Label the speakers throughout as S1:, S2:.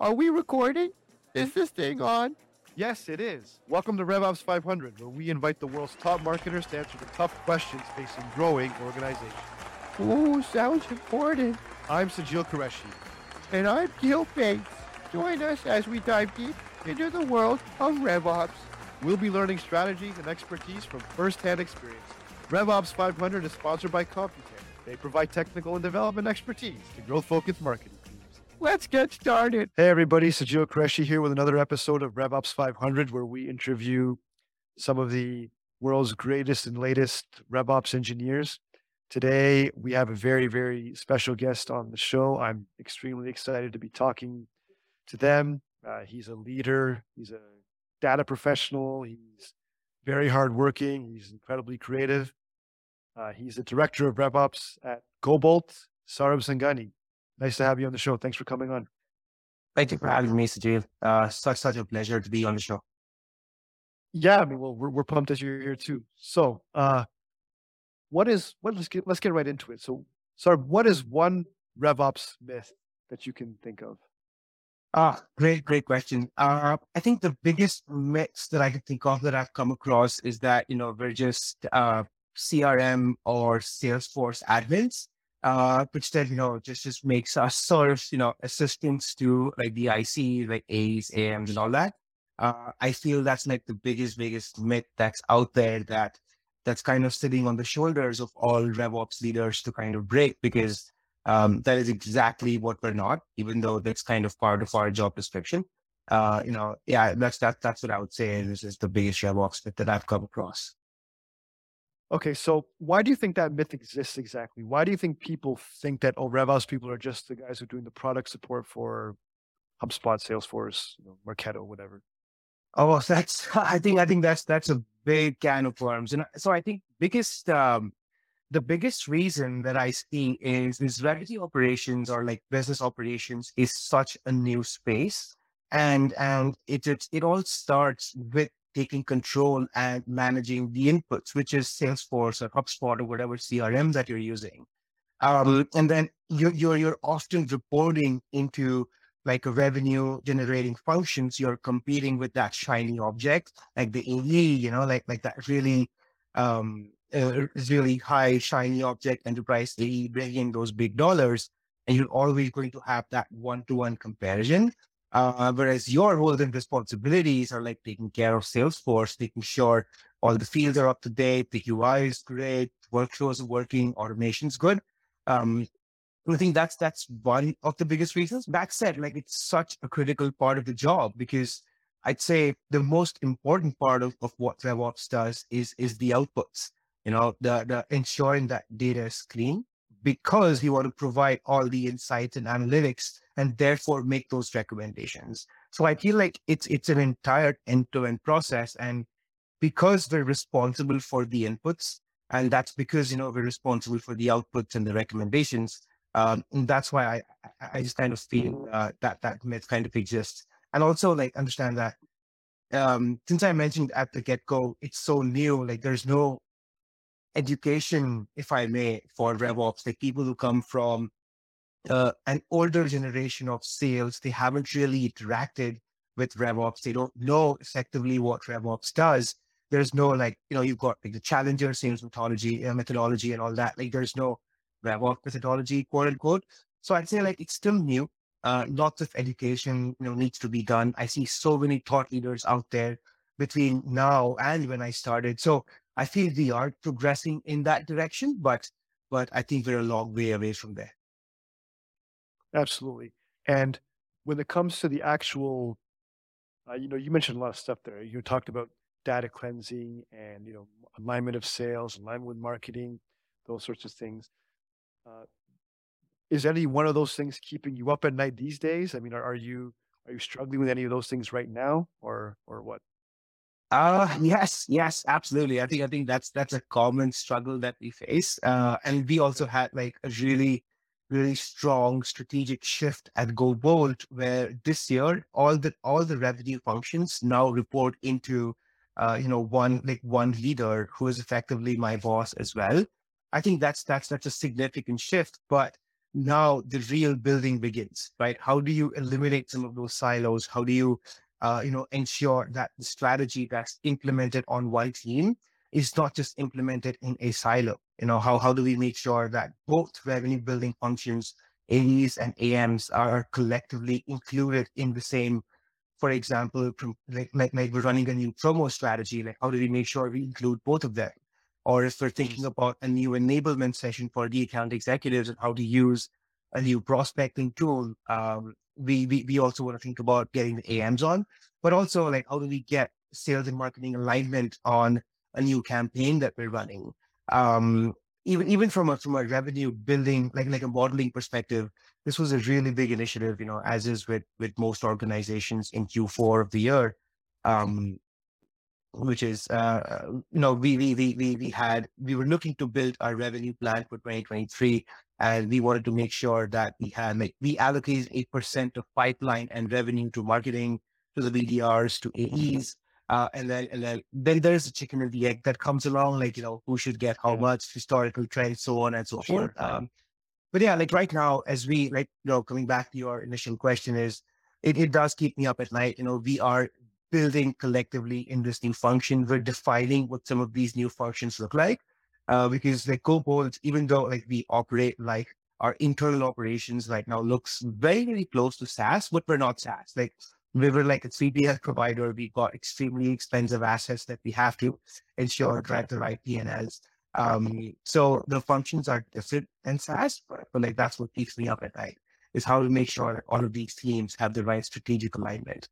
S1: Are we recording? Is mm-hmm. this thing on?
S2: Yes, it is. Welcome to RevOps 500, where we invite the world's top marketers to answer the tough questions facing growing organizations.
S1: Ooh, sounds important.
S2: I'm Sajeel Qureshi.
S1: And I'm Gil Bates. Join us as we dive deep into the world of RevOps.
S2: We'll be learning strategies and expertise from first-hand experience. RevOps 500 is sponsored by Computan. They provide technical and development expertise to growth-focused marketing.
S1: Let's get started.
S2: Hey everybody, Sajeel Qureshi here with another episode of RevOps 500, where we interview some of the world's greatest and latest RevOps engineers. Today, we have a very, very special guest on the show. I'm extremely excited to be talking to them. Uh, he's a leader, he's a data professional, he's very hardworking, he's incredibly creative. Uh, he's the director of RevOps at GoBolt, Saurabh Sanganee. Nice to have you on the show. Thanks for coming on.
S3: Thank you for having me, Sajeel. Uh, such such a pleasure to be on the show.
S2: Yeah, I mean, well, we're we're pumped that you're here too. So, uh, what is what? Let's get let's get right into it. So, Saurabh, what is one RevOps myth that you can think of?
S3: Ah, great, great question. Uh, I think the biggest myths that I can think of that I've come across is that you know we're just uh, CRM or Salesforce admins, uh, which then, you know, just, just makes us sort of, you know, assistants to like the IC, like A's, AMs and all that. Uh, I feel that's like the biggest, biggest myth that's out there that that's kind of sitting on the shoulders of all RevOps leaders to kind of break because um, that is exactly what we're not, even though that's kind of part of our job description. Uh, you know, yeah, that's that, that's what I would say. This is the biggest RevOps myth that I've come across.
S2: Okay, so why do you think that myth exists exactly? Why do you think people think that oh, RevOps people are just the guys who are doing the product support for HubSpot, Salesforce, you know, Marketo, whatever?
S3: Oh, that's I think I think that's that's a big can of worms, and so I think biggest um, the biggest reason that I see is is revenue operations or like business operations is such a new space, and and it it, it all starts with taking control and managing the inputs, which is Salesforce or HubSpot or whatever CRM that you're using. Um, and then you're, you're, you're often reporting into like a revenue generating functions. You're competing with that shiny object, like the AE, you know, like, like that really, um, uh, really high shiny object enterprise AE bringing those big dollars. And you're always going to have that one to one comparison uh, whereas your roles and responsibilities are like taking care of Salesforce, making sure all the fields are up to date, the UI is great, workflows are working, automation's good. Um, I think that's that's one of the biggest reasons. That said, like it's such a critical part of the job because I'd say the most important part of, of what RevOps does is is the outputs. You know, the the ensuring that data is clean because you want to provide all the insights and analytics and therefore make those recommendations. So I feel like it's it's an entire end-to-end process. And because we're responsible for the inputs, and that's because you know we're responsible for the outputs and the recommendations. Um, and that's why I I just kind of feel uh, that that myth kind of exists. And also like understand that um, since I mentioned at the get-go, it's so new, like there's no education, if I may, for RevOps, like people who come from uh, an older generation of sales, they haven't really interacted with RevOps. They don't know effectively what RevOps does. There's no like, you know, you've got like the challenger sales methodology, uh, methodology and all that. Like there's no RevOps methodology, quote unquote. So I'd say like it's still new. Uh, lots of education, you know, needs to be done. I see so many thought leaders out there between now and when I started. So I feel we are progressing in that direction, but but I think we're a long way away from there.
S2: Absolutely. And when it comes to the actual, uh, you know, you mentioned a lot of stuff there. You talked about data cleansing and you know alignment of sales, alignment with marketing, those sorts of things. Uh, is any one of those things keeping you up at night these days? I mean, are, are you are you struggling with any of those things right now, or or what?
S3: Uh yes, yes, absolutely. I think I think that's that's a common struggle that we face. Uh and we also had like a really really strong strategic shift at GoBolt, where this year all the all the revenue functions now report into uh, you know one like one leader who is effectively my boss as well. I think that's that's that's a significant shift, but now the real building begins, right? How do you eliminate some of those silos? How do you, uh, you know, ensure that the strategy that's implemented on one team is not just implemented in a silo? You know, how, how do we make sure that both revenue building functions, AEs and AMs are collectively included in the same, for example, like, like, like we're running a new promo strategy, like how do we make sure we include both of them? or if we're thinking about a new enablement session for the account executives and how to use a new prospecting tool, um, we, we we also want to think about getting the AMs on, but also like how do we get sales and marketing alignment on a new campaign that we're running? Um, even even from a from a revenue building like like a modeling perspective, this was a really big initiative. You know, as is with with most organizations in Q4 of the year. Um, which is uh, you know we, we we we we had we were looking to build our revenue plan for 2023 and we wanted to make sure that we had like we allocated 8% of pipeline and revenue to marketing to the BDRs to AEs uh, and then and then then there's a chicken and the egg that comes along like you know who should get how much historical trends so on and so forth um, but yeah like right now as we like you know coming back to your initial question is it, it does keep me up at night you know we are building collectively in this new function. We're defining what some of these new functions look like. Uh, because like GoBolt, even though like we operate like our internal operations right now looks very, very close to SaaS, but we're not SaaS. Like we were like a 3PL provider. We've got extremely expensive assets that we have to ensure drive the right PNLs. Um, so the functions are different than SaaS, but, but like that's what keeps me up at night is how to make sure that all of these teams have the right strategic alignment.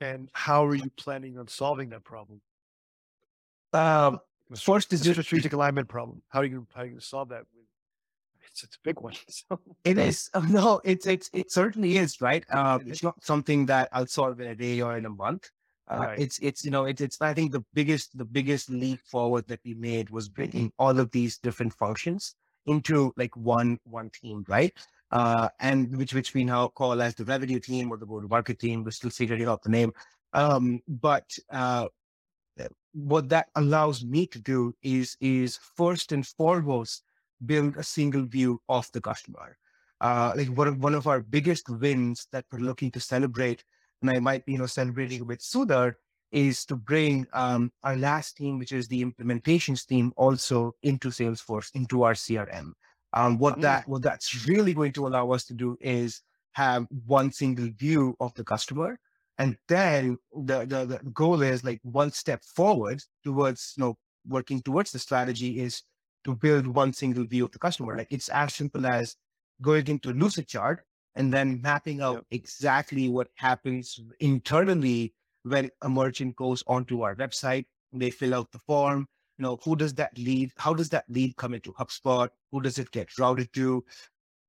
S2: And how are you planning on solving that problem?
S3: Um, first is
S2: the strategic alignment problem. How are you how are you going to solve that? It's, it's a big one. So.
S3: It is. No, it's it's it certainly is right. Um, it's not something that I'll solve in a day or in a month. Uh, right. It's it's you know it's it's I think the biggest the biggest leap forward that we made was bringing all of these different functions into like one one team, right? Uh, and which which we now call as the revenue team or the go-to-market team. We're still figuring out the name. Um, but uh, what that allows me to do is is first and foremost build a single view of the customer. Uh, like one of, one of our biggest wins that we're looking to celebrate, and I might be you know celebrating with Sudhar, is to bring um, our last team, which is the implementations team, also into Salesforce, into our CRM. Um, what mm. that what that's really going to allow us to do is have one single view of the customer, and then the, the the goal is like one step forward towards you know working towards the strategy is to build one single view of the customer. Like it's as simple as going into Lucidchart and then mapping out yep. exactly what happens internally when a merchant goes onto our website. They fill out the form, you know, who does that lead? How does that lead come into HubSpot? Who does it get routed to?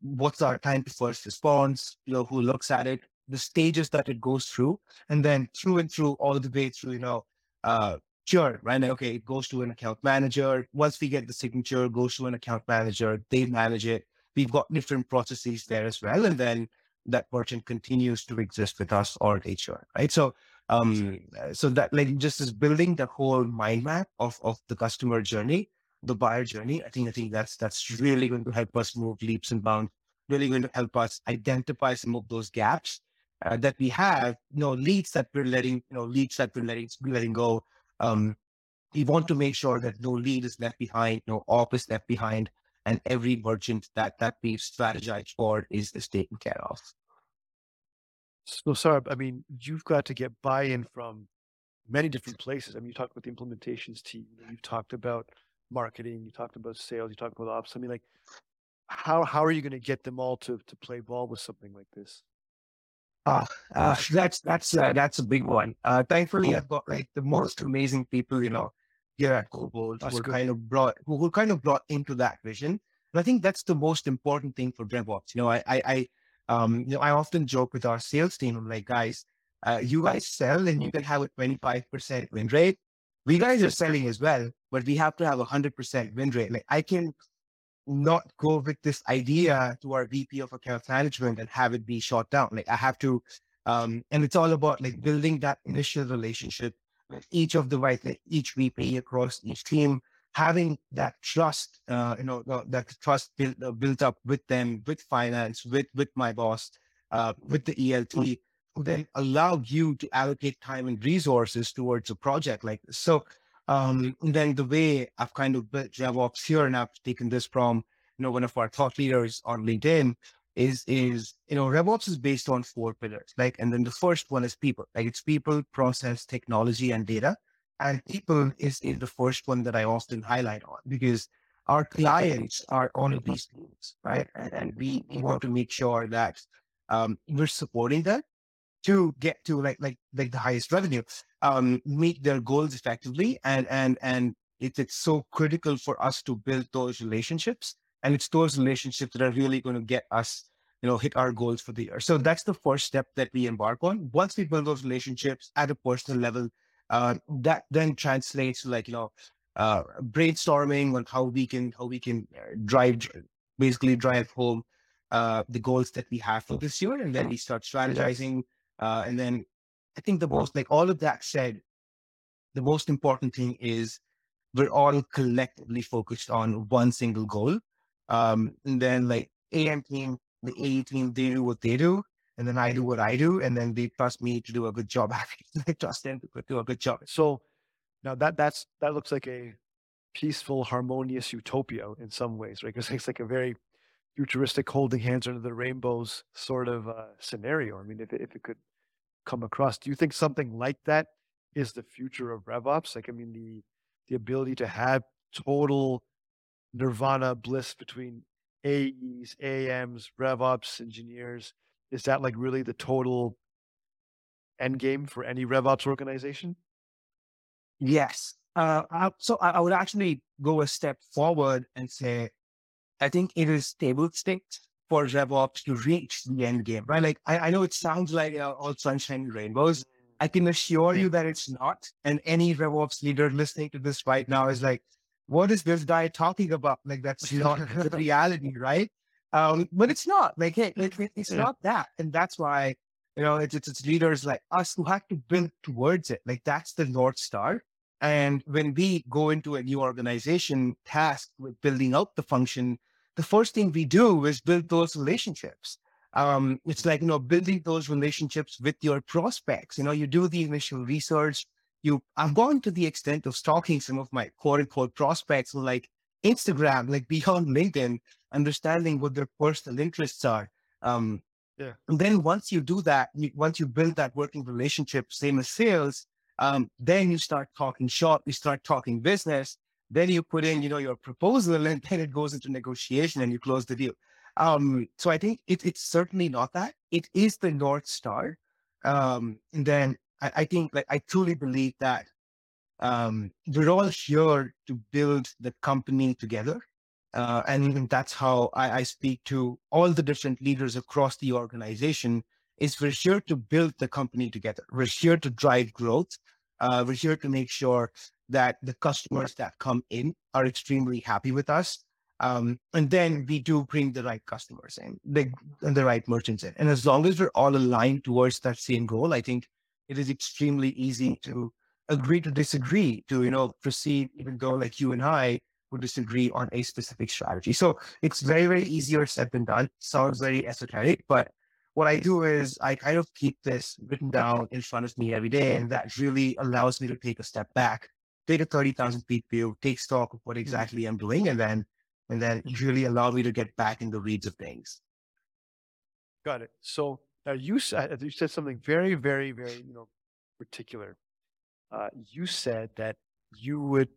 S3: What's our time to first response? You know, who looks at it? The stages that it goes through, and then through and through, all the way through, you know, uh, sure, right? Okay, it goes to an account manager. Once we get the signature, goes to an account manager. They manage it. We've got different processes there as well, and then that merchant continues to exist with us or HR, right? So um, uh, so that like just is building the whole mind map of of the customer journey, the buyer journey. I think I think that's that's really going to help us move leaps and bounds. Really going to help us identify some of those gaps uh, that we have. You know, leads that we're letting, you know, leads that we're letting letting go. Um, we want to make sure that no lead is left behind, no op is left behind, and every merchant that that we've strategized for is, is taken care of.
S2: So sorry, I mean, you've got to get buy-in from many different places. I mean, you talked about the implementations team, you've talked about marketing, you talked about sales, you talked about ops. I mean, like, how how are you going to get them all to to play ball with something like this?
S3: Uh, uh that's that's uh, that's a big one. Uh, thankfully, I've got like the most amazing people, you know, here at GoBolt who kind of brought who, who kind of brought into that vision. And I think that's the most important thing for RevOps. You know, I I um, you know, I often joke with our sales team, I'm like, guys, uh, you guys sell and you can have a 25% win rate. We guys are selling as well, but we have to have a 100% win rate. Like I can not go with this idea to our VP of account management and have it be shot down. Like I have to, um, and it's all about like building that initial relationship with each of the right, like each VP across each team, having that trust, uh, you know, that trust built uh, built up with them, with finance, with with my boss, uh, with the ELT, then allow you to allocate time and resources towards a project like this. So um, then the way I've kind of built RevOps here, and I've taken this from you know one of our thought leaders on LinkedIn, is is you know RevOps is based on four pillars. Like, and then the first one is people. Like it's people, process, technology, and data. And people is, is the first one that I often highlight on because our clients are all of these things, right? And, and we, we want to make sure that um, we're supporting them to get to like like like the highest revenue, um, meet their goals effectively, and and and it's it's so critical for us to build those relationships, and it's those relationships that are really going to get us, you know, hit our goals for the year. So that's the first step that we embark on. Once we build those relationships at a personal level, uh, that then translates to like you know, uh, brainstorming on how we can how we can uh, drive basically drive home uh, the goals that we have for this year, and then we start strategizing uh, and then I think the most, like all of that said, the most important thing is we're all collectively focused on one single goal. Um, and then like AM team, the A team, they do what they do, and then I do what I do, and then they trust me to do a good job. I trust them to do a good job.
S2: So now that that's that looks like a peaceful, harmonious utopia in some ways, right? Because it's like a very futuristic holding hands under the rainbows sort of uh, scenario. I mean, if it, if it could come across, do you think something like that is the future of RevOps? Like, I mean, the the ability to have total nirvana bliss between AEs, AMs, RevOps engineers, is that like really the total end game for any RevOps organization?
S3: Yes. Uh, I, so I, I would actually go a step forward and say I think it is table stakes for RevOps to reach the end game, right? Like, I, I know it sounds like uh, all sunshine and rainbows. I can assure you that it's not. And any RevOps leader listening to this right now is like, what is this guy talking about? Like, that's not the reality, right? Um, but it's not like, hey, it, it, it's yeah. not that. And that's why, you know, it's, it's, it's leaders like us who have to build towards it. Like, that's the North Star. And when we go into a new organization tasked with building out the function, the first thing we do is build those relationships. Um, it's like, you know, building those relationships with your prospects. You know, you do the initial research. You, I've gone to the extent of stalking some of my quote unquote prospects like Instagram, like beyond LinkedIn, understanding what their personal interests are. Um, yeah. And then once you do that, you, once you build that working relationship, same as sales, um, then you start talking shop, you start talking business, then you put in, you know, your proposal and then it goes into negotiation and you close the deal. Um, so I think it, it's certainly not that. It is the North Star. Um, and then I, I think like I truly believe that um, we're all here to build the company together. Uh, and that's how I, I speak to all the different leaders across the organization is we're here to build the company together. We're here to drive growth. Uh, we're here to make sure that the customers that come in are extremely happy with us. Um, and then we do bring the right customers in, the, and the right merchants in. And as long as we're all aligned towards that same goal, I think it is extremely easy to agree to disagree, to, you know, proceed, even though like you and I would disagree on a specific strategy. So it's very, very easier said than done. Sounds very esoteric, but what I do is I kind of keep this written down in front of me every day. And that really allows me to take a step back, take a 30,000 feet view, take stock of what exactly I'm doing, and then, and then really allow me to get back in the weeds of things.
S2: Got it. So now you said, you said something very, very, very, you know, particular. Uh, you said that you would,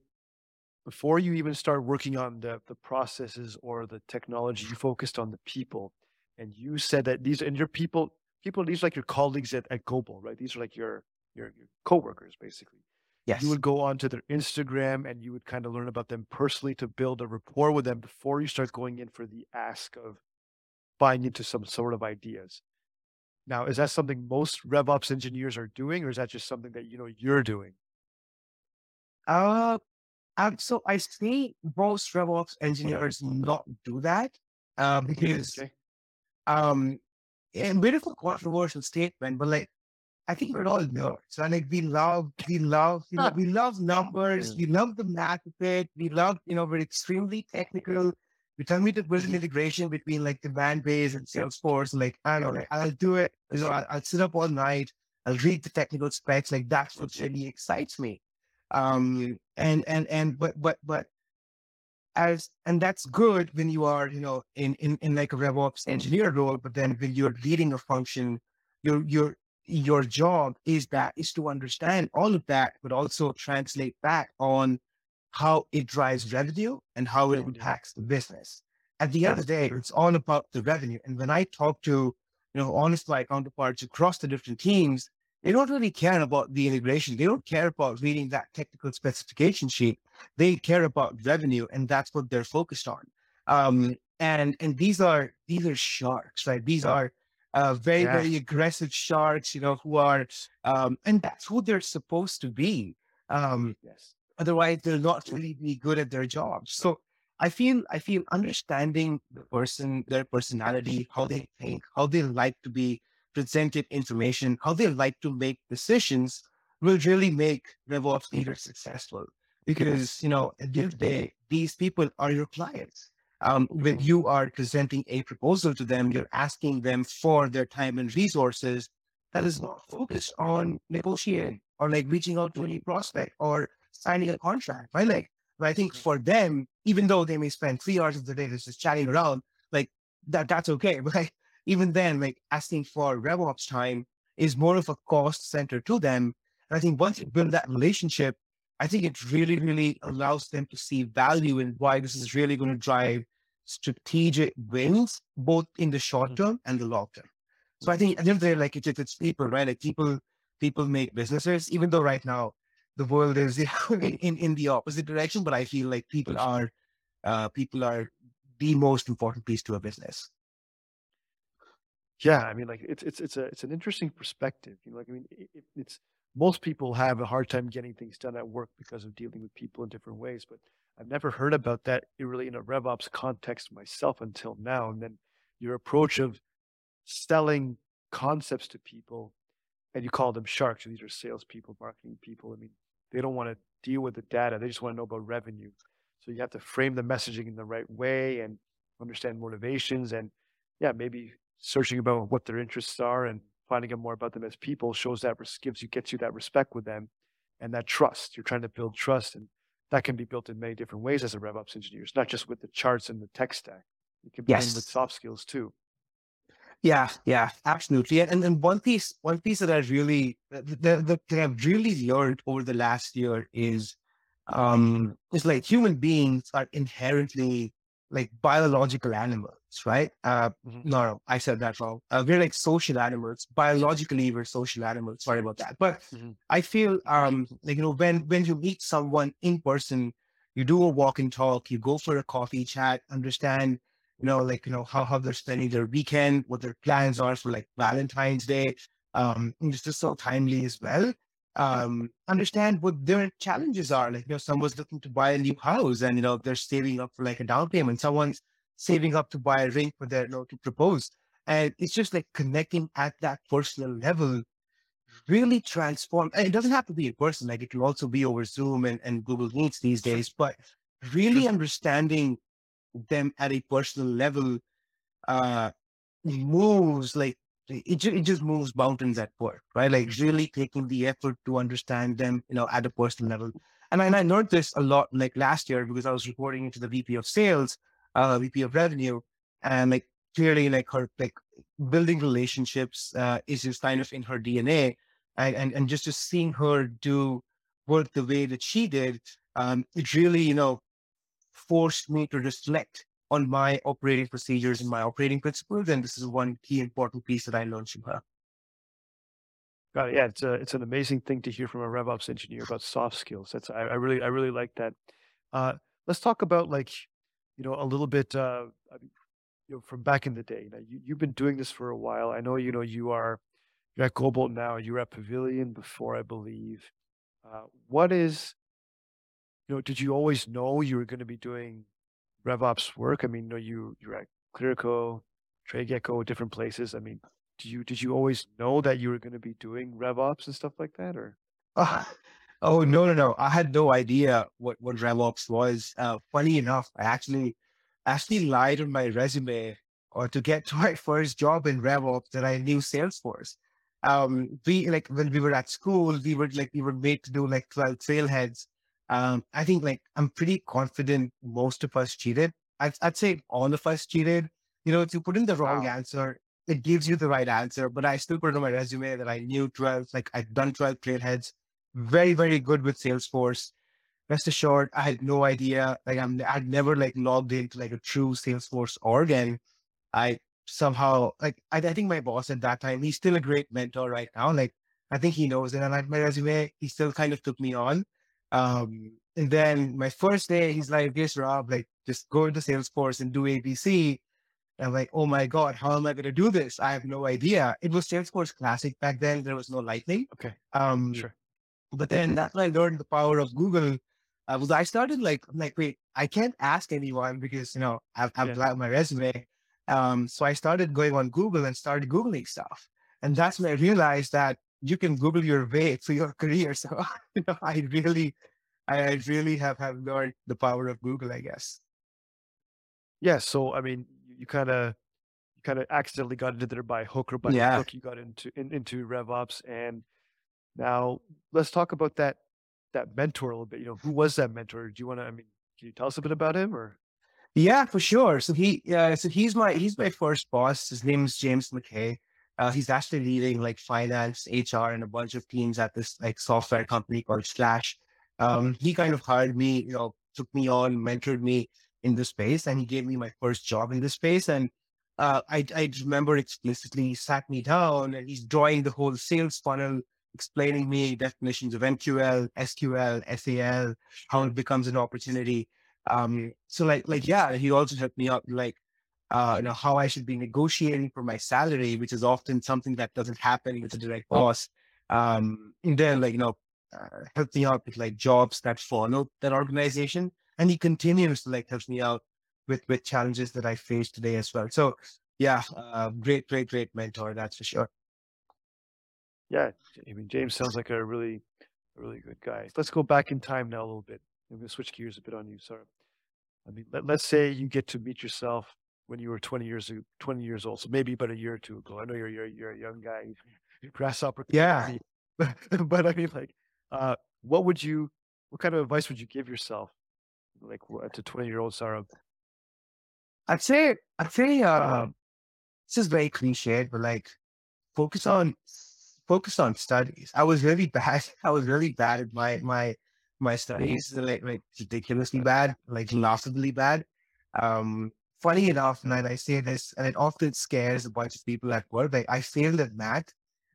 S2: before you even start working on the, the processes or the technology, you focused on the people and you said that these and your people people these are like your colleagues at, at GoBolt, right? These are like your your your coworkers basically.
S3: Yes.
S2: You would go onto their Instagram and you would kind of learn about them personally to build a rapport with them before you start going in for the ask of buying into some sort of ideas. Now, is that something most RevOps engineers are doing, or is that just something that you know you're doing?
S3: Uh, um, so I see most RevOps engineers not do that uh, because um, a bit of a controversial statement, but like I think we're all nerds. So like we love, we love, you know, we love numbers. We love the math of it. We love, you know, we're extremely technical. You tell me to build an integration between like the Demandbase and Salesforce. Like, I don't know, like, I'll do it. You know, I'll, I'll sit up all night. I'll read the technical specs. Like that's what really excites me. Um, and, and, and, but, but, but as, and that's good when you are, you know, in, in, in like a RevOps engineer role, but then when you're leading a function, you're, you're, your job is that is to understand all of that, but also translate back on how it drives revenue and how it mm-hmm. impacts the business. At the end of the day, it's all about the revenue. And when I talk to, you know, honest my counterparts across the different teams, they don't really care about the integration. They don't care about reading that technical specification sheet. They care about revenue, and that's what they're focused on. Um, and and these are these are sharks, right? These are uh, very
S2: Yeah.
S3: very aggressive sharks, you know, who are, um, and that's who they're supposed to be. Um,
S2: Yes.
S3: otherwise they'll not really be good at their jobs so i feel i feel understanding the person their personality how they think how they like to be presented information how they like to make decisions will really make revops leaders successful because you know at the end of the day these people are your clients um, when you are presenting a proposal to them you're asking them for their time and resources that is not focused on negotiating or like reaching out to any prospect or signing a contract, right? Like, but I think for them, even though they may spend three hours of the day just chatting around, like that, that's okay. But like, even then, like asking for RevOps time is more of a cost center to them. And I think once you build that relationship, I think it really, really allows them to see value in why this is really going to drive strategic wins, both in the short term and the long term. So I think at the end of the day, like it's, it's people, right? Like people, people make businesses, even though right now the world is in, in the opposite direction, but I feel like people are, uh, people are the most important piece to a business.
S2: Yeah, I mean, like it's it's it's a it's an interesting perspective. You know, like I mean, it, it- it's most people have a hard time getting things done at work because of dealing with people in different ways. But I've never heard about that really in a RevOps context myself until now. And then your approach of selling concepts to people, and you call them sharks. These are salespeople, marketing people. I mean, they don't want to deal with the data; they just want to know about revenue. So you have to frame the messaging in the right way and understand motivations and yeah, maybe searching about what their interests are and finding out more about them as people shows that gives you gets you that respect with them and that trust. You're trying to build trust, and that can be built in many different ways as a RevOps engineer. It's not just with the charts and the tech stack. It can be done with soft skills too.
S3: Yeah, yeah, absolutely. And and one piece, one piece that I really, the, the, the that I've really learned over the last year is, um, is like human beings are inherently like biological animals, right? Uh,
S2: Mhm.
S3: no, no, I said that wrong. Uh, we're like social animals. Biologically, we're social animals. Sorry about that. But
S2: Mhm.
S3: I feel, um, like you know, when when you meet someone in person, you do a walk and talk, you go for a coffee chat, understand you know, like, you know, how, how they're spending their weekend, what their plans are for like Valentine's Day. Um, it's just so timely as well. Um, understand what their challenges are. Like, you know, someone's looking to buy a new house and, you know, they're saving up for like a down payment. Someone's saving up to buy a ring for their, you know, to propose. And it's just like connecting at that personal level really transform. And it doesn't have to be in person. Like it can also be over Zoom and, and Google Meets these days, but really understanding them at a personal level uh moves like it, ju- it just moves mountains at work right like really taking the effort to understand them you know at a personal level and I, and I learned this a lot like last year because i was reporting into the vp of sales uh vp of revenue and like clearly like her like building relationships uh is just kind of in her dna and and, and just just seeing her do work the way that she did um it really you know forced me to reflect on my operating procedures and my operating principles. And this is one key important piece that I learned from her.
S2: Got it. Yeah, it's a, it's an amazing thing to hear from a RevOps engineer about soft skills. That's I, I really I really like that. Uh, let's talk about like you know a little bit uh, you know from back in the day. Now you you've been doing this for a while. I know you know you are you're at GoBolt now. You were at Pavilion before, I believe. Uh, what is you know? Did you always know you were going to be doing RevOps work? I mean, you know you you're at Clearco, TradeGecko, different places. I mean, did you did you always know that you were going to be doing RevOps and stuff like that, or?
S3: Uh, oh no no no! I had no idea what what RevOps was. Uh, funny enough, I actually actually lied on my resume or to get to my first job in RevOps that I knew Salesforce. Um, we like when we were at school, we were like we were made to do like twelve trailheads. Um, I think like I'm pretty confident most of us cheated. I'd, I'd say all of us cheated. You know, if you put in the wrong
S2: Wow.
S3: answer, it gives you the right answer. But I still put on my resume that I knew 12, like I'd done 12 trailheads, very, very good with Salesforce. Rest assured, I had no idea. Like I'm I'd never like logged into like a true Salesforce org. And I somehow like I, I think my boss at that time, he's still a great mentor right now. Like I think he knows. And like my resume, he still kind of took me on. Um, and then my first day, he's like, Yes, Rob, like just go into Salesforce and do ABC. And I'm like, oh my God, how am I going to do this? I have no idea. It was Salesforce Classic back then. There was no Lightning.
S2: Okay,
S3: Um,
S2: sure.
S3: But then that's when I learned the power of Google. I was I started like, I'm like, wait, I can't ask anyone because, you know, I've, I've
S2: Yeah.
S3: my resume. Um, so I started going on Google and started Googling stuff. And that's when I realized that you can Google your way through your career. So, you know, I really, I I really have, have learned the power of Google, I guess.
S2: Yeah. So I mean, you kind of you kind of accidentally got into there by hook or by
S3: Yeah.
S2: crook. You got into in, into RevOps, and now let's talk about that that mentor a little bit. You know, who was that mentor? Do you want to? I mean, can you tell us a bit about him or?
S3: Yeah, for sure. So he, yeah, so he's my he's my first boss. His name is James McKay. Uh, he's actually leading like finance, HR, and a bunch of teams at this like software company called Slash. Um, he kind of hired me, you know, took me on, mentored me in this space, and he gave me my first job in this space. And uh, I I remember explicitly he sat me down, and he's drawing the whole sales funnel, explaining me definitions of MQL, SQL, SAL, how it becomes an opportunity. Um, so like, like, yeah, he also helped me out, like, uh, you know, how I should be negotiating for my salary, which is often something that doesn't happen with a direct boss. Um, and then like, you know, uh, helped me out with like jobs that follow that organization. And he continues to like helps me out with, with challenges that I face today as well. So yeah, uh, great, great, great mentor. That's for sure.
S2: Yeah, I mean, James sounds like a really, a really good guy. Let's go back in time now a little bit. I'm going to switch gears a bit on you. Sorry. I mean, let, let's say you get to meet yourself when you were 20 years, ago- 20 years old. So maybe about a year or two ago. I know you're, you're, you're a young guy, grasshopper.
S3: Yeah.
S2: But, but I mean, like, uh, what would you, what kind of advice would you give yourself, like, to 20 year old Saurabh?
S3: I'd say, I'd say, uh, this is very cliched, but like focus on focus on studies. I was really bad. I was really bad at my my my studies, like like ridiculously bad, like laughably bad. Um, funny enough, and I say this, and it often scares a bunch of people at work. Like I failed at math.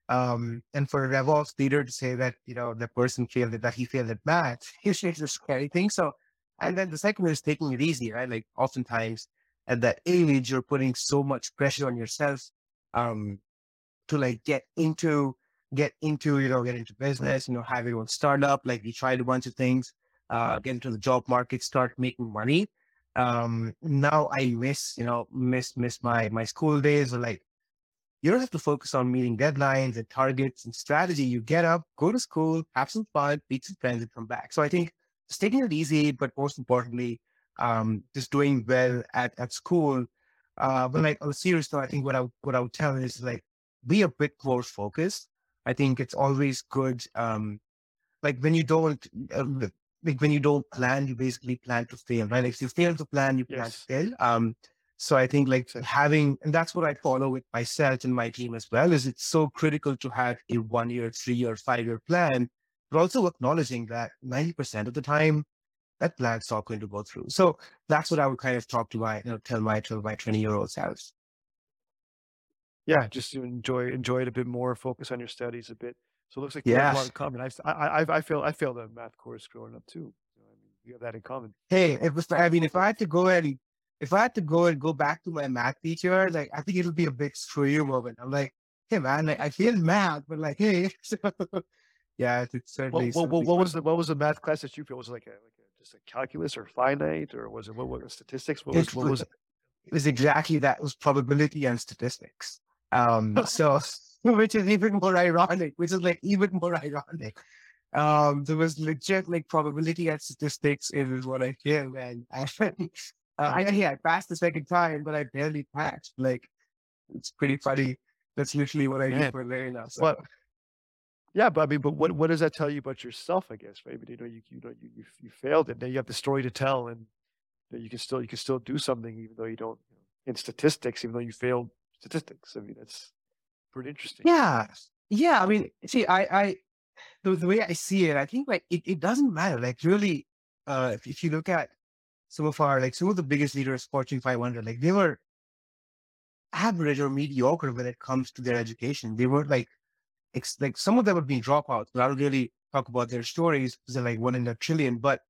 S3: Um, and for a RevOps leader to say that, you know, the person failed at that he failed at math, it's a scary thing. So, and then the second is taking it easy, right? Like oftentimes at that age, you're putting so much pressure on yourself um, to like get into, get into, you know, get into business, you know, have your own startup. Like you tried a bunch of things, uh, get into the job market, start making money. Um, now I miss, you know, miss, miss my, my school days or like, you don't have to focus on meeting deadlines and targets and strategy. You get up, go to school, have some fun, meet some friends, and come back. So I think just taking it easy, but most importantly, um, just doing well at, at school. Uh, but like on a serious note, I think what I what I would tell is like be a bit more focused. I think it's always good. Um, like when you don't uh, like when you don't plan, you basically plan to fail, right? Like if you fail to plan, you plan
S2: Yes.
S3: to fail. Um, so I think like having, and that's what I follow with myself and my team as well, is it's so critical to have a one year, three year, five year plan, but also acknowledging that 90% of the time that plan's not going to go through. So that's what I would kind of talk to my, you know, tell my, tell my 20 year old self.
S2: Yeah, just to enjoy enjoy it a bit more. Focus on your studies a bit. So it looks like we have a lot in common. I've, I I I've- I failed a math course growing up too. So, I mean, we have that in common.
S3: Hey, if it's- I mean, if I had to go and if I had to go and go back to my math teacher, like I think it'll be a big screw you moment. I'm like, hey man, like, I failed math, but like, hey, so, yeah, it's
S2: What,
S3: certainly.
S2: what, what, what was the what was the math class that you failed? Was it like a like a, just a calculus or finite or was it what, what was statistics? What was
S3: It
S2: what
S3: was-
S2: was it?
S3: it was exactly that. It was probability and statistics. Um, so which is even more ironic, which is like even more ironic. Um, there was legit like probability and statistics is what I feel, and I, uh, I yeah, I passed the second time, but I barely passed. Like it's pretty funny. That's literally what I do for living now. So.
S2: Well, yeah, but I mean, but what what does that tell you about yourself? I guess, right? But you know, you you know, you you, you failed it. Now you have the story to tell, and you, know, you can still you can still do something, even though you don't you know, in statistics, even though you failed statistics. I mean, that's pretty interesting.
S3: Yeah, yeah. I mean, see, I I the, the way I see it, I think like it, it doesn't matter. Like really, uh, if, if you look at some of our like some of the biggest leaders, Fortune 500, like they were average or mediocre when it comes to their education. They were like, ex- like some of them would be dropouts, but I don't really talk about their stories because they're like one in a trillion. But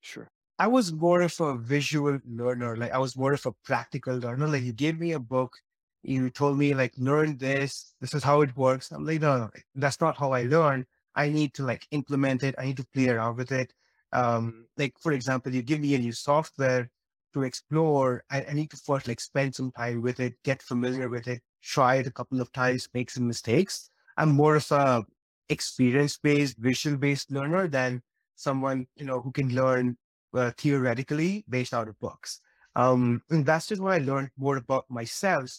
S2: Sure.
S3: I was more of a visual learner. Like I was more of a practical learner. Like you gave me a book, you told me like learn this, this is how it works. I'm like, no, no, that's not how I learn. I need to like implement it. I need to play around with it. Um, like for example, you give me a new software to explore. I, I need to first like spend some time with it, get familiar with it, try it a couple of times, make some mistakes. I'm more of a experience-based, visual-based learner than someone you know who can learn uh, theoretically based out of books. Um, and that's just what I learned more about myself.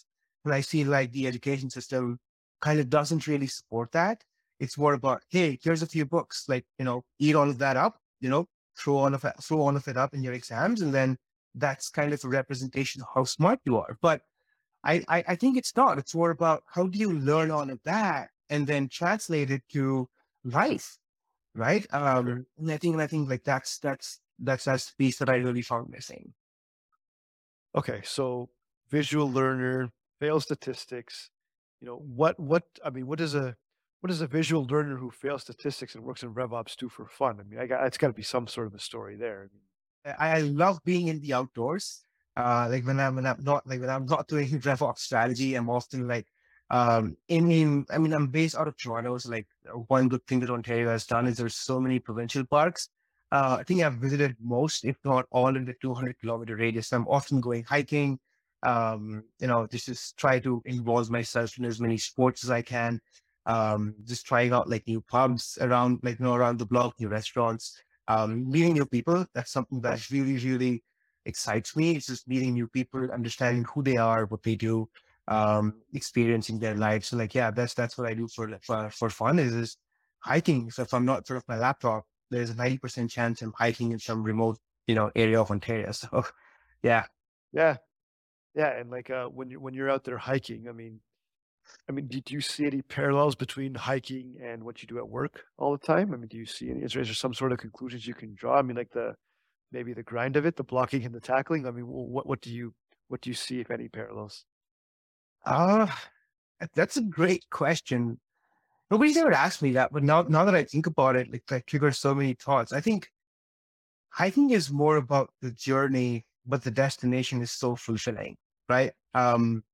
S3: And I feel like the education system kind of doesn't really support that. It's more about, hey, here's a few books, like, you know, eat all of that up, you know, throw all of it, throw all of it up in your exams. And then that's kind of a representation of how smart you are. But I, I, I think it's not. It's more about how do you learn all of that and then translate it to life, right? Um, and I think, and I think like that's that's that's that's the piece that I really found missing.
S2: Okay, so visual learner, fail statistics. You know what? What I mean, what is a what does a visual learner who fails statistics and works in RevOps do for fun? I mean, I got it's got to be some sort of a story there.
S3: I, I love being in the outdoors. Uh, like when I'm when I'm not like when I'm not doing RevOps strategy, I'm often like um in, in I mean I'm based out of Toronto, so like one good thing that Ontario has done is there's so many provincial parks uh, I think I've visited most, if not all, in the 200 kilometer radius. I'm often going hiking. Um, you know, just just try to involve myself in as many sports as I can. Um, just trying out like new pubs around, like you know, around the block, new restaurants, um, meeting new people. That's something that really, really excites me. It's just meeting new people, understanding who they are, what they do, um, experiencing their lives. So, like, yeah, that's that's what I do for for, for fun. Is is hiking. So if I'm not front of my laptop, there's a 90% chance I'm hiking in some remote, you know, area of Ontario. So yeah.
S2: Yeah. Yeah. And like uh when you when you're out there hiking, I mean I mean, do, do you see any parallels between hiking and what you do at work all the time? I mean, do you see any is there, is there some sort of conclusions you can draw? I mean, like the maybe the grind of it, the blocking and the tackling. I mean, what what do you what do you see if any parallels?
S3: Uh that's a great question. Nobody's ever asked me that, but now now that I think about it, like that triggers so many thoughts. I think hiking is more about the journey, but the destination is so fulfilling, right? Um,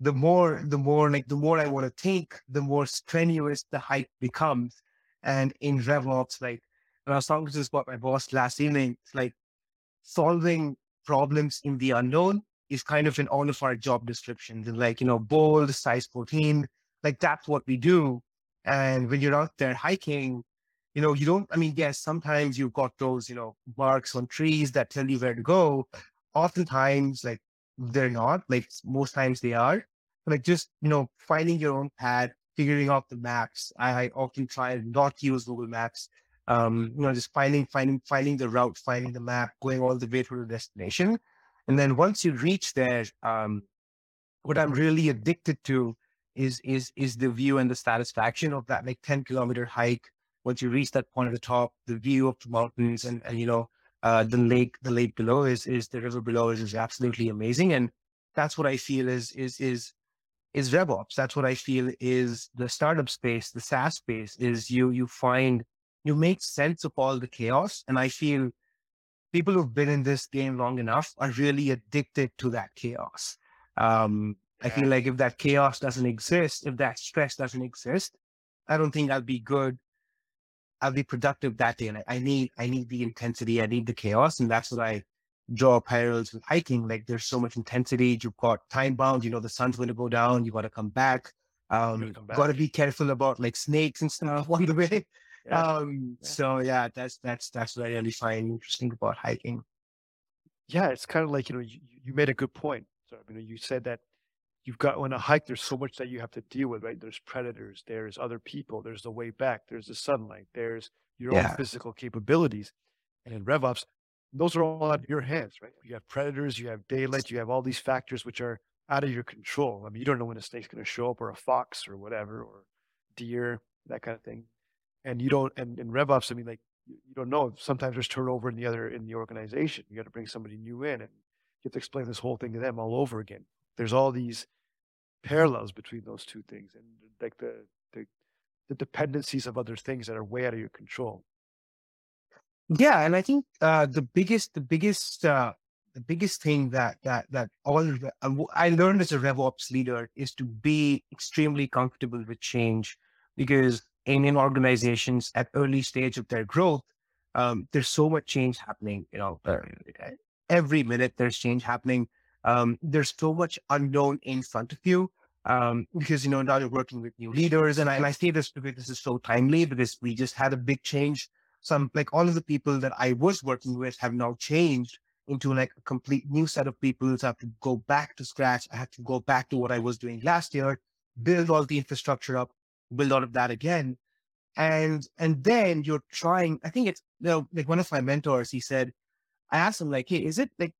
S3: the more, the more like the more I want to think, the more strenuous the hike becomes. And in RevOps, like when I was talking to this about my boss last evening, it's like solving problems in the unknown is kind of in all of our job descriptions and like, you know, bold, size 14, like that's what we do. And when you're out there hiking, you know, you don't, I mean, yes, sometimes you've got those, you know, marks on trees that tell you where to go. Oftentimes, like, they're not, like, most times they are. Like, just, you know, finding your own path, figuring out the maps. I, I often try not use Google Maps. Um, you know, just finding, finding, finding the route, finding the map, going all the way to the destination. And then once you reach there, um, what I'm really addicted to is is is the view and the satisfaction of that like 10 kilometer hike once you reach that point at the top the view of the mountains and, and you know uh, the lake the lake below is is the river below is, is absolutely amazing. And that's what i feel is is is is revops. That's what i feel is the startup space the saas space is you you find you make sense of all the chaos. And i feel people who've been in this game long enough are really addicted to that chaos. Um I feel like if that chaos doesn't exist, if that stress doesn't exist, I don't think I'll be good. I'll be productive that day. And I, I need, I need the intensity. I need the chaos. And that's what I draw parallels with hiking. Like there's so much intensity. You've got time bound. You know the sun's going to go down. You got to come back. Um, got to be careful about like snakes and stuff on the way.
S2: Yeah.
S3: Um,
S2: Yeah.
S3: so yeah, that's that's that's what I really find interesting about hiking.
S2: Yeah, it's kind of like you know you, you- you made a good point. So you know you said that you've got on a hike. There's so much that you have to deal with, right? There's predators. There's other people. There's the way back. There's the sunlight. There's your
S3: Yeah.
S2: own physical capabilities. And in RevOps, those are all out of your hands, right? You have predators. You have daylight. You have all these factors which are out of your control. I mean, you don't know when a snake's going to show up, or a fox, or whatever, or deer, that kind of thing. And you don't. And in RevOps, I mean, like you you don't know. Sometimes there's turnover in the other in the organization. You got to bring somebody new in, and you have to explain this whole thing to them all over again. There's all these parallels between those two things, and like the the, the dependencies of other things that are way out of your control.
S3: Yeah, and I think uh, the biggest, the biggest, uh, the biggest thing that that that all uh, I learned as a RevOps leader is to be extremely comfortable with change, because in, in organizations at early stage of their growth, um, there's so much change happening. You know, uh, every minute there's change happening. Um, there's so much unknown in front of you. Um, because you know now you're working with new leaders, and I, and I say this because this is so timely because we just had a big change some like all of the people that I was working with have now changed into like a complete new set of people. So I have to go back to scratch. I have to go back to what I was doing last year, build all the infrastructure up, build all of that again. And and then you're trying, I think it's you know, like one of my mentors, he said, I asked him, like, hey, is it like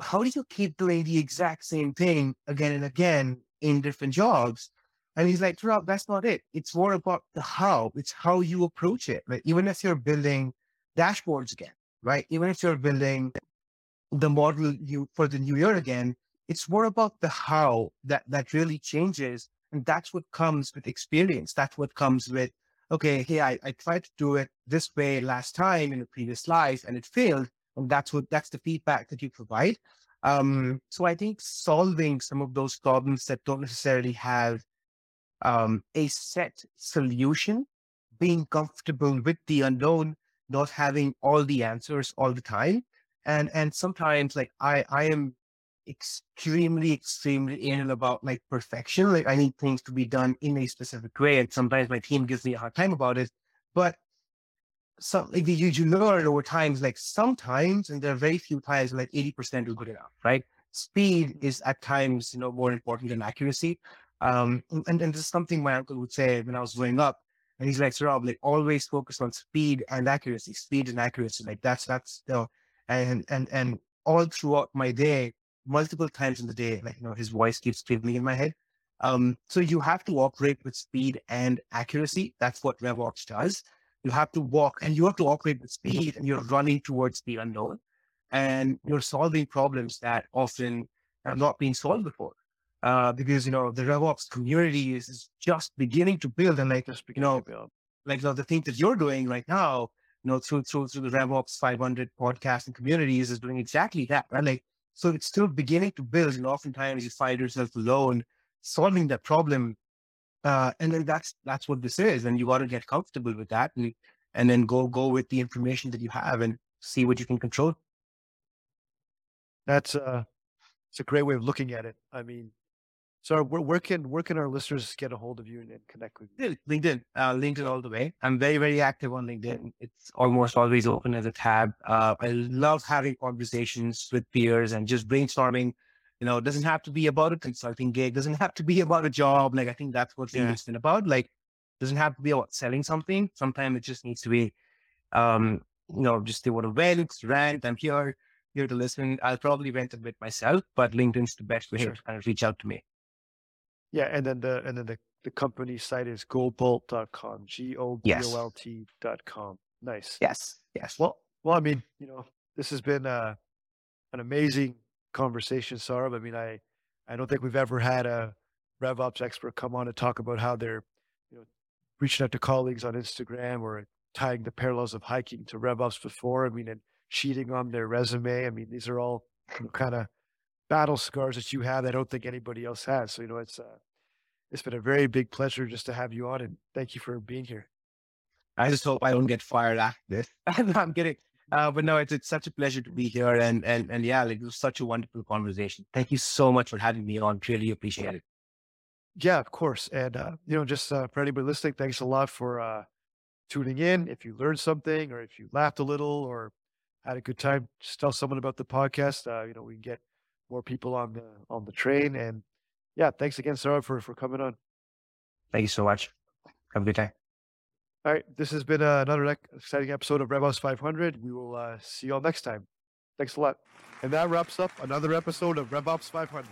S3: how do you keep doing the exact same thing again and again in different jobs? And he's like, Rob, that's not it. It's more about the how. It's how you approach it. Right? Even if you're building dashboards again, right? Even if you're building the model you for the new year again, it's more about the how that that really changes. And that's what comes with experience. That's what comes with, okay, hey, I, I tried to do it this way last time in a previous life and it failed. That's what that's the feedback that you provide. Um, so I think solving some of those problems that don't necessarily have um, a set solution, being comfortable with the unknown, not having all the answers all the time. And and sometimes like I I am extremely, extremely anal about like perfection. Like I need things to be done in a specific way. And sometimes my team gives me a hard time about it. But some like you, you learn over times, like sometimes, and there are very few times like 80% are good enough, right? Speed is at times, you know, more important than accuracy. Um, and, and this is something my uncle would say when I was growing up. And he's like, "So, Rob, like always focus on speed and accuracy, speed and accuracy. Like that's that's the and and and all throughout my day, multiple times in the day, like you know, his voice keeps screaming in my head. Um, so you have to operate with speed and accuracy. That's what RevOps does. You have to walk and you have to operate with speed and you're running towards the unknown and you're solving problems that often have not been solved before. Uh, because you know the RevOps community is, is just beginning to build, and like you know, like you know, the thing that you're doing right now, you know, through through through the RevOps 500 podcast and communities is doing exactly that, right? Like, so it's still beginning to build, and oftentimes you find yourself alone solving that problem, uh, and then that's that's what this is, and you got to get comfortable with that, and and then go go with the information that you have and see what you can control.
S2: That's uh, it's a great way of looking at it. I mean, so where, where can where can our listeners get a hold of you and, and connect with you?
S3: LinkedIn, uh, LinkedIn all the way. I'm very, very active on LinkedIn. It's almost always open as a tab. Uh, I love having conversations with peers and just brainstorming. You know, it doesn't have to be about a consulting gig. Doesn't have to be about a job. Like I think that's what
S2: Yeah.
S3: LinkedIn's about. Like, doesn't have to be about selling something. Sometimes it just needs to be, um, you know, just they want to vent, rant. I'm here, here to listen. I'll probably vent a bit myself, but LinkedIn's the best way
S2: Sure.
S3: to kind of reach out to me.
S2: Yeah, and then the and then the, the company site is gobolt.com, G O B O L T dot com. Nice.
S3: Yes, yes.
S2: Well, well, I mean, you know, this has been uh, an amazing conversation, Saurabh. I mean, I I don't think we've ever had a RevOps expert come on to talk about how they're, you know, reaching out to colleagues on Instagram or tying the parallels of hiking to RevOps before. I mean, and cheating on their resume. I mean, these are all you know, kind of battle scars that you have that I don't think anybody else has. So, you know, it's uh, it's been a very big pleasure just to have you on, and thank you for being here.
S3: I just hope I don't get fired after this. I'm kidding. Uh, but no, it's, it's such a pleasure to be here. And, and, and yeah, like, it was such a wonderful conversation. Thank you so much for having me on. Really appreciate it.
S2: Yeah, of course. And, uh, you know, just uh, for anybody listening, thanks a lot for uh, tuning in. If you learned something or if you laughed a little or had a good time, just tell someone about the podcast. Uh, you know, we can get more people on the on the train. And yeah, thanks again, Saurabh, for for coming on.
S3: Thank you so much. Have a good day.
S2: All right, this has been uh, another exciting episode of RevOps 500. We will uh, see you all next time. Thanks a lot. And that wraps up another episode of RevOps 500.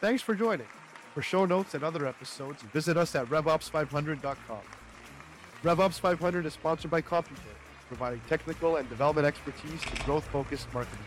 S2: Thanks for joining. For show notes and other episodes, visit us at RevOps500.com. RevOps 500 is sponsored by CompuTech, providing technical and development expertise to growth-focused marketing.